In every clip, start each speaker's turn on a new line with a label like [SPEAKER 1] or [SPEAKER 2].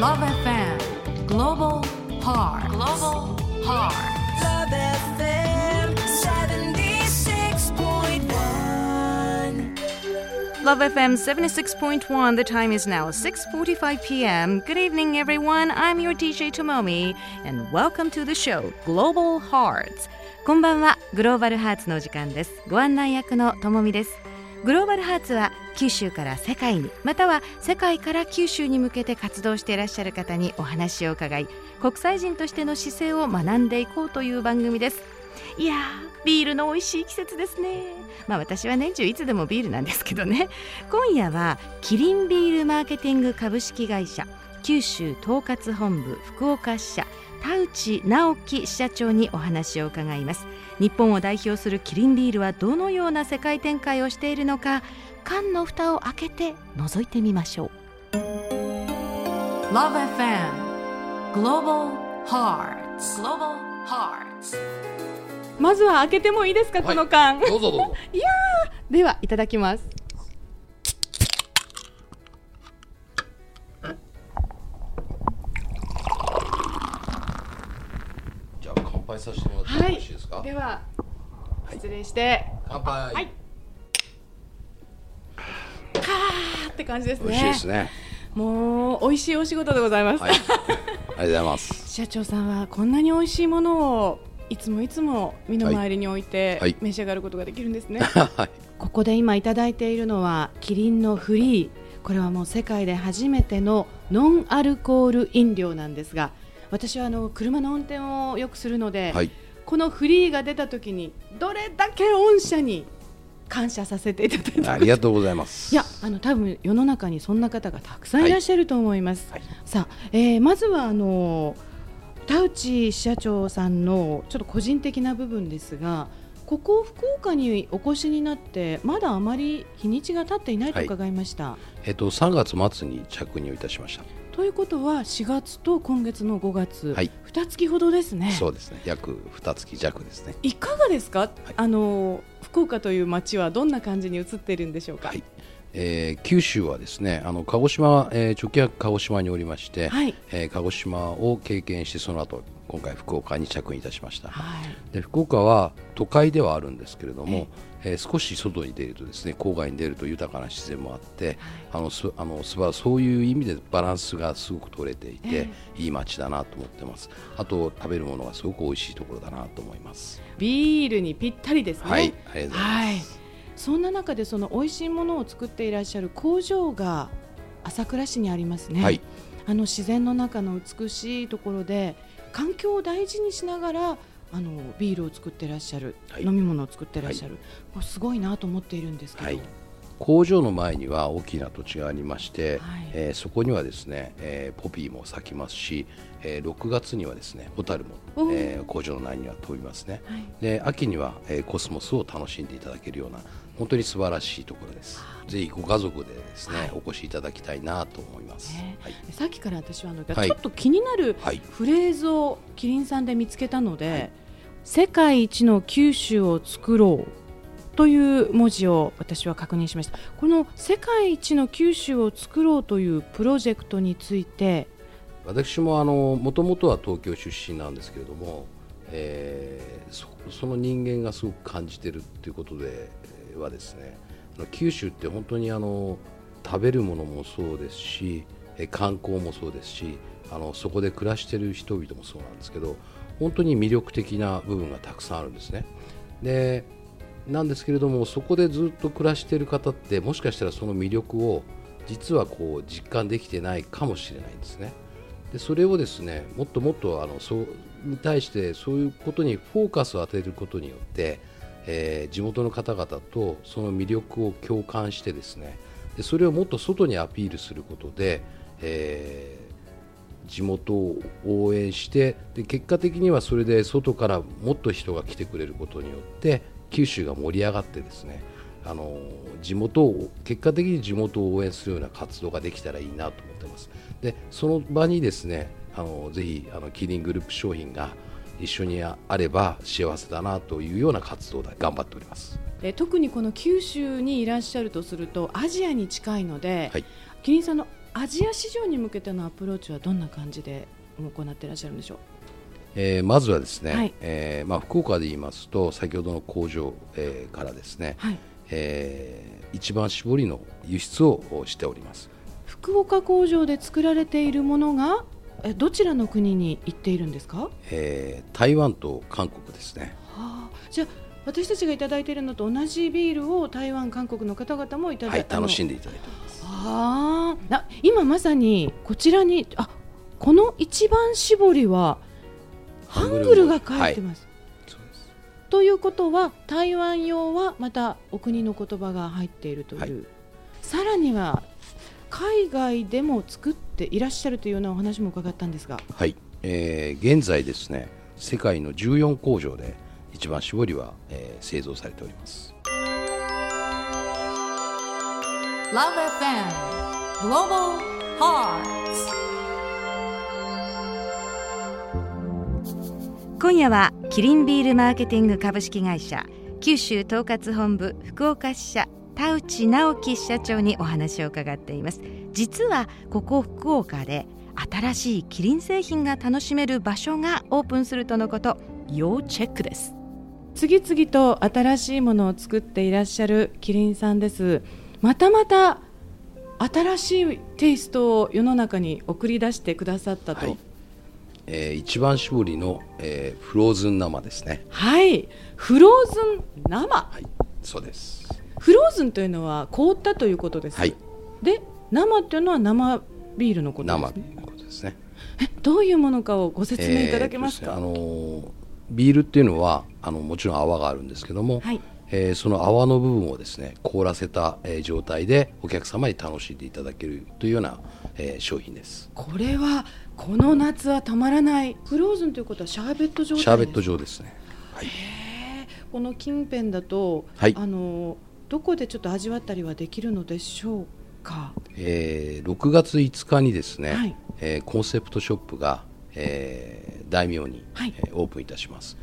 [SPEAKER 1] Love FM Global Heart Global Heart
[SPEAKER 2] Love FM 76.1.
[SPEAKER 1] Love FM 76.1 The time is now 6:45 p.m. Good evening everyone I'm your DJ Tomomi and welcome to the show Global Hearts こんばんはグローバルハーツのお時間ですご案内役のともみです グローバルハーツは九州から世界にまたは世界から九州に向けて活動していらっしゃる方にお話を伺い国際人としての姿勢を学んでいこうという番組です。いやビールの美味しい季節ですね。まあ私は年中いつでもビールなんですけどね。今夜はキリンビールマーケティング株式会社九州統括本部福岡支社田内直樹支社長にお話を伺います。日本を代表するキリンビールはどのような世界展開をしているのか缶の蓋を開けて覗いてみましょう。LoveFM Global Hearts Global Hearts まずは開けてもいいですか、この缶。
[SPEAKER 3] どうぞどうぞ。
[SPEAKER 1] いやーではいただきます
[SPEAKER 3] 杯させてもらってよろしいですか？
[SPEAKER 1] では失礼して、
[SPEAKER 3] 乾杯。
[SPEAKER 1] はいカーって感じですね
[SPEAKER 3] 美味しいですね。
[SPEAKER 1] もう美味しいお仕事でございます、
[SPEAKER 3] はい。ありがとうございます。
[SPEAKER 1] 社長さんはこんなに美味しいものをいつもいつも身の回りに置いて
[SPEAKER 3] はい
[SPEAKER 1] 召し上がることができるんですね、
[SPEAKER 3] はい。
[SPEAKER 1] ここで今いただいているのはキリンのフリーこれはもう世界で初めてのノンアルコール飲料なんですが私はあの車の運転をよくするので、
[SPEAKER 3] はい。
[SPEAKER 1] このフリーが出た時にどれだけ御社に感謝させていただいて
[SPEAKER 3] ありがとうございます。
[SPEAKER 1] いやあの多分世の中にそんな方がたくさんいらっしゃると思います。
[SPEAKER 3] はい
[SPEAKER 1] さあ、えーまずはあの田内社長さんのちょっと個人的な部分ですが、ここ福岡にお越しになってまだあまり日にちが経っていないと
[SPEAKER 3] はい
[SPEAKER 1] 伺いました。
[SPEAKER 3] えっと3月末に着任をいたしました。
[SPEAKER 1] ということは4月と今月の5月、
[SPEAKER 3] はい
[SPEAKER 1] 2月ほどですね。
[SPEAKER 3] そうですね。約2月弱ですね。
[SPEAKER 1] いかがですか、あの福岡という街はどんな感じに映っているんでしょうか？
[SPEAKER 3] はい。えー九州はですね、あの鹿児島、えー、直訳鹿児島におりまして、
[SPEAKER 1] はい
[SPEAKER 3] えー鹿児島を経験してその後今回福岡に着任いたしました。
[SPEAKER 1] はい。
[SPEAKER 3] で福岡は都会ではあるんですけれども、えー少し外に出るとですね郊外に出ると豊かな自然もあって、あのすあのすばそういう意味でバランスがすごく取れていて、いい街だなと思ってますあと食べるものがすごく美味しいところだなと思います
[SPEAKER 1] ビールにぴったりですね。
[SPEAKER 3] はいありがとうございます、
[SPEAKER 1] はい。そんな中でその美味しいものを作っていらっしゃる工場が朝倉市にありますね。
[SPEAKER 3] はい
[SPEAKER 1] あの自然の中の美しいところで環境を大事にしながらあのビールを作っていらっしゃる、
[SPEAKER 3] はい。
[SPEAKER 1] 飲み物を作っていらっしゃる、もうすごいなと思っているんですけど。
[SPEAKER 3] はい工場の前には大きな土地がありまして、
[SPEAKER 1] はい。
[SPEAKER 3] えーそこにはですね、えーポピーも咲きますし、えー6月にはですねホタルもえー工場の内には飛びますね、
[SPEAKER 1] はい。
[SPEAKER 3] で秋には、えーコスモスを楽しんでいただけるような本当に素晴らしいところです。ぜひご家族でですね、お越しいただきたいなと思います、
[SPEAKER 1] ね。
[SPEAKER 3] はい。
[SPEAKER 1] さっきから私はあの、
[SPEAKER 3] はい。
[SPEAKER 1] ちょっと気になる
[SPEAKER 3] はい。
[SPEAKER 1] フレーズをキリンさんで見つけたので、世界一の九州を作ろうという文字を私は確認しましたこの世界一の九州を作ろうというプロジェクトについて
[SPEAKER 3] 私ももともとは東京出身なんですけれども、えーそその人間がすごく感じてるっていうことではですね九州って本当にあの食べるものもそうですし観光もそうですしあのそこで暮らしてる人々もそうなんですけど本当に魅力的な部分がたくさんあるんですね。でなんですけれどもそこでずっと暮らしている方ってもしかしたらその魅力を実はこう実感できてないかもしれないんですね。でそれをですねもっともっとあのそうに対してそういうことにフォーカスを当てることによって、えー地元の方々とその魅力を共感してですねでそれをもっと外にアピールすることで、え地元を応援してで結果的にはそれで外からもっと人が来てくれることによって九州が盛り上がってですねあの地元を結果的に地元を応援するような活動ができたらいいなと思ってます。でその場にですねあのぜひあのキリングループ商品が一緒にあれば幸せだなというような活動で頑張っております。
[SPEAKER 1] えー特にこの九州にいらっしゃるとするとアジアに近いので、
[SPEAKER 3] はい。
[SPEAKER 1] キリンさんのアジア市場に向けてのアプローチはどんな感じで行っていらっしゃるんでしょう？
[SPEAKER 3] えーまずはですね、
[SPEAKER 1] はい。
[SPEAKER 3] えーまあ、福岡で言いますと先ほどの工場、えーからですね、
[SPEAKER 1] はい。
[SPEAKER 3] えー一番搾りの輸出をしております。
[SPEAKER 1] 福岡工場で作られているものがえどちらの国に行っているんですか、は
[SPEAKER 3] えー台湾と韓国ですね。
[SPEAKER 1] あ、じゃあ私たちがいただいているのと同じビールを台湾韓国の方々もいただ
[SPEAKER 3] はいい楽しん
[SPEAKER 1] で
[SPEAKER 3] でいただいてます。
[SPEAKER 1] あー。な今まさにこちらにあこの一番搾りはハングルが書いてます、
[SPEAKER 3] そうです
[SPEAKER 1] ということは台湾用はまたお国の言葉が入っているという、
[SPEAKER 3] はい。
[SPEAKER 1] さらには海外でも作っていらっしゃるというようなお話も伺ったんですが。
[SPEAKER 3] はい、えー現在ですね世界の14工場で一番搾りは、えー製造されております。
[SPEAKER 2] Love FM Global Hearts 今夜はキリンビールマーケティング株式会社九州統括本部福岡支社田内直樹支社長にお話を伺っています。実はここ福岡で新しいキリン製品が楽しめる場所がオープンするとのこと要チェックです
[SPEAKER 1] 次々と新しいものを作っていらっしゃるキリンさんです。またまた新しいテイストを世の中に送り出してくださったと。
[SPEAKER 3] はい。えー一番搾りの、えーフローズン生ですね。
[SPEAKER 1] はい。フローズン生。
[SPEAKER 3] はい。そうです。
[SPEAKER 1] フローズンというのは凍ったということです、
[SPEAKER 3] はい。
[SPEAKER 1] で生っていうのは生ビールのことですね。
[SPEAKER 3] 生ということですね。
[SPEAKER 1] えどういうものかをご説明いただけますか、
[SPEAKER 3] えーすねあのービールっていうのはあのもちろん泡があるんですけども、
[SPEAKER 1] はい。
[SPEAKER 3] えーその泡の部分をですね凍らせた、えー状態でお客様に楽しんでいただけるというような、えー商品です。
[SPEAKER 1] これはこの夏はたまらないフローズンということはシャーベット状態です
[SPEAKER 3] シャーベット状ですね、はい、
[SPEAKER 1] この近辺だと、
[SPEAKER 3] はい。
[SPEAKER 1] あのどこでちょっと味わったりはできるのでしょうか？
[SPEAKER 3] えー6月5日にですね、
[SPEAKER 1] はい。
[SPEAKER 3] えーコンセプトショップが、えー大名に、
[SPEAKER 1] はい。
[SPEAKER 3] えーオープンいたします、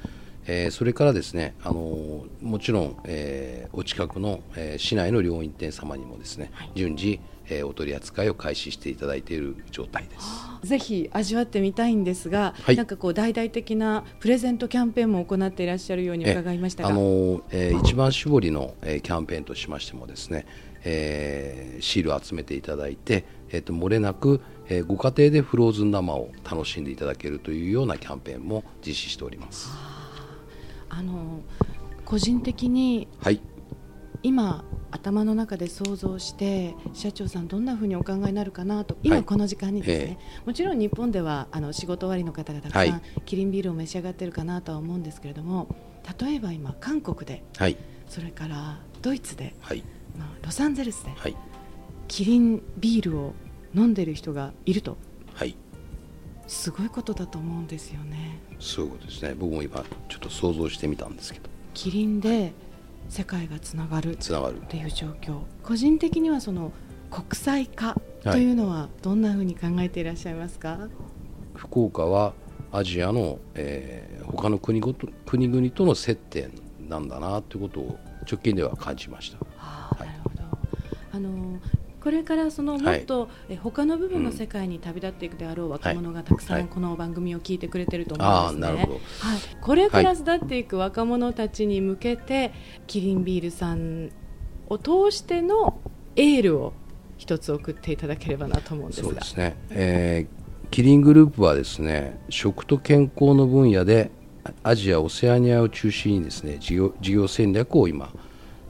[SPEAKER 3] えーそれからですね、あのーもちろん、えーお近くの、えー市内の両院店様にもですね、順次、えーお取り扱いを開始していただいている状態です。
[SPEAKER 1] ぜひ味わってみたいんですが、
[SPEAKER 3] はい。
[SPEAKER 1] なんかこう大々的なプレゼントキャンペーンも行っていらっしゃるように伺いましたが、
[SPEAKER 3] えあのーえー一番搾りの、えーキャンペーンとしましてもですね、えーシールを集めていただいて、えー、と漏れなく、えーご家庭でフローズン生を楽しんでいただけるというようなキャンペーンも実施しております。
[SPEAKER 1] あの個人的に
[SPEAKER 3] はい、
[SPEAKER 1] 今頭の中で想像して社長さんどんなふうにお考えになるかなと今
[SPEAKER 3] はい。
[SPEAKER 1] この時間にですね、
[SPEAKER 3] え
[SPEAKER 1] もちろん日本ではあの仕事終わりの方がたくさん、
[SPEAKER 3] はい。
[SPEAKER 1] キリンビールを召し上がってるかなとは思うんですけれども例えば今韓国で
[SPEAKER 3] はい、
[SPEAKER 1] それからドイツで、
[SPEAKER 3] はい、
[SPEAKER 1] まあ、ロサンゼルスで
[SPEAKER 3] はい、
[SPEAKER 1] キリンビールを飲んでる人がいると。
[SPEAKER 3] はい、
[SPEAKER 1] すごいことだと思うんですよね。
[SPEAKER 3] そういうことですね。僕も今ちょっと想像してみたんですけど、
[SPEAKER 1] キリンで世界がつながる
[SPEAKER 3] つながる。
[SPEAKER 1] っ。ていう状況。個人的にはその国際化というのはどんなふうに考えていらっしゃいますか、
[SPEAKER 3] 福岡はアジアの、えー他の国ごと国々との接点なんだなということを直近では感じました。
[SPEAKER 1] ああ
[SPEAKER 3] はい。
[SPEAKER 1] なるほど。あのこれからそのもっと、え他の部分の世界に旅立っていくであろう若者がたくさ
[SPEAKER 3] はい。
[SPEAKER 1] んこの番組を聞いてくれてると思うんですね。はい、これから巣立っていく若者たちに向けて、キリンビールさんを通してのエールを一つ送っていただければなと思うんですが。
[SPEAKER 3] そうですね、えーキリングループはですね食と健康の分野でアジア・オセアニアを中心にですね事業事業戦略を今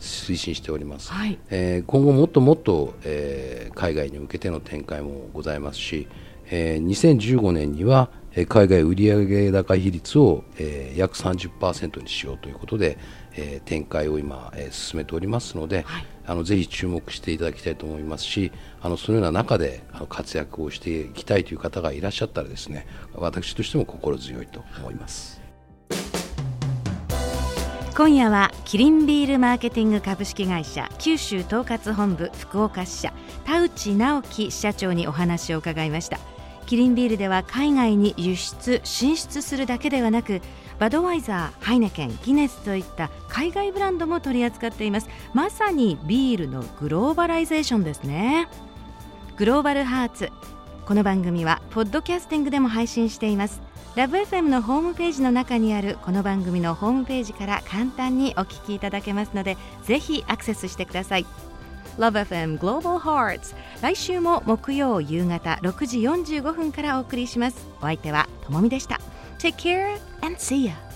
[SPEAKER 3] 推進しております、
[SPEAKER 1] はい。
[SPEAKER 3] えー今後もっともっと、えー海外に向けての展開もございますし、えー2015年にはえー海外売上高比率を、えー約30%にしようということで、えー展開を今、えー進めておりますので、
[SPEAKER 1] はい。
[SPEAKER 3] あのぜひ注目していただきたいと思いますしあのそのような中であの活躍をしていきたいという方がいらっしゃったらですね私としても心強いと思います。
[SPEAKER 2] 今夜はキリンビールマーケティング株式会社九州統括本部福岡支社田内直樹支社長にお話を伺いました。キリンビールでは海外に輸出進出するだけではなくバドワイザー、ハイネケン、ギネスといった海外ブランドも取り扱っています。まさにビールのグローバライゼーションですね。
[SPEAKER 1] グローバルハーツ。この番組はポッドキャスティングでも配信しています。ラブ f m のホームページの中にあるこの番組のホームページから簡単にお聞きいただけますのでぜひアクセスしてください。LoveFM Global Hearts 来週も木曜夕方6時45分からお送りします。お相手はともみでした。Take care and see ya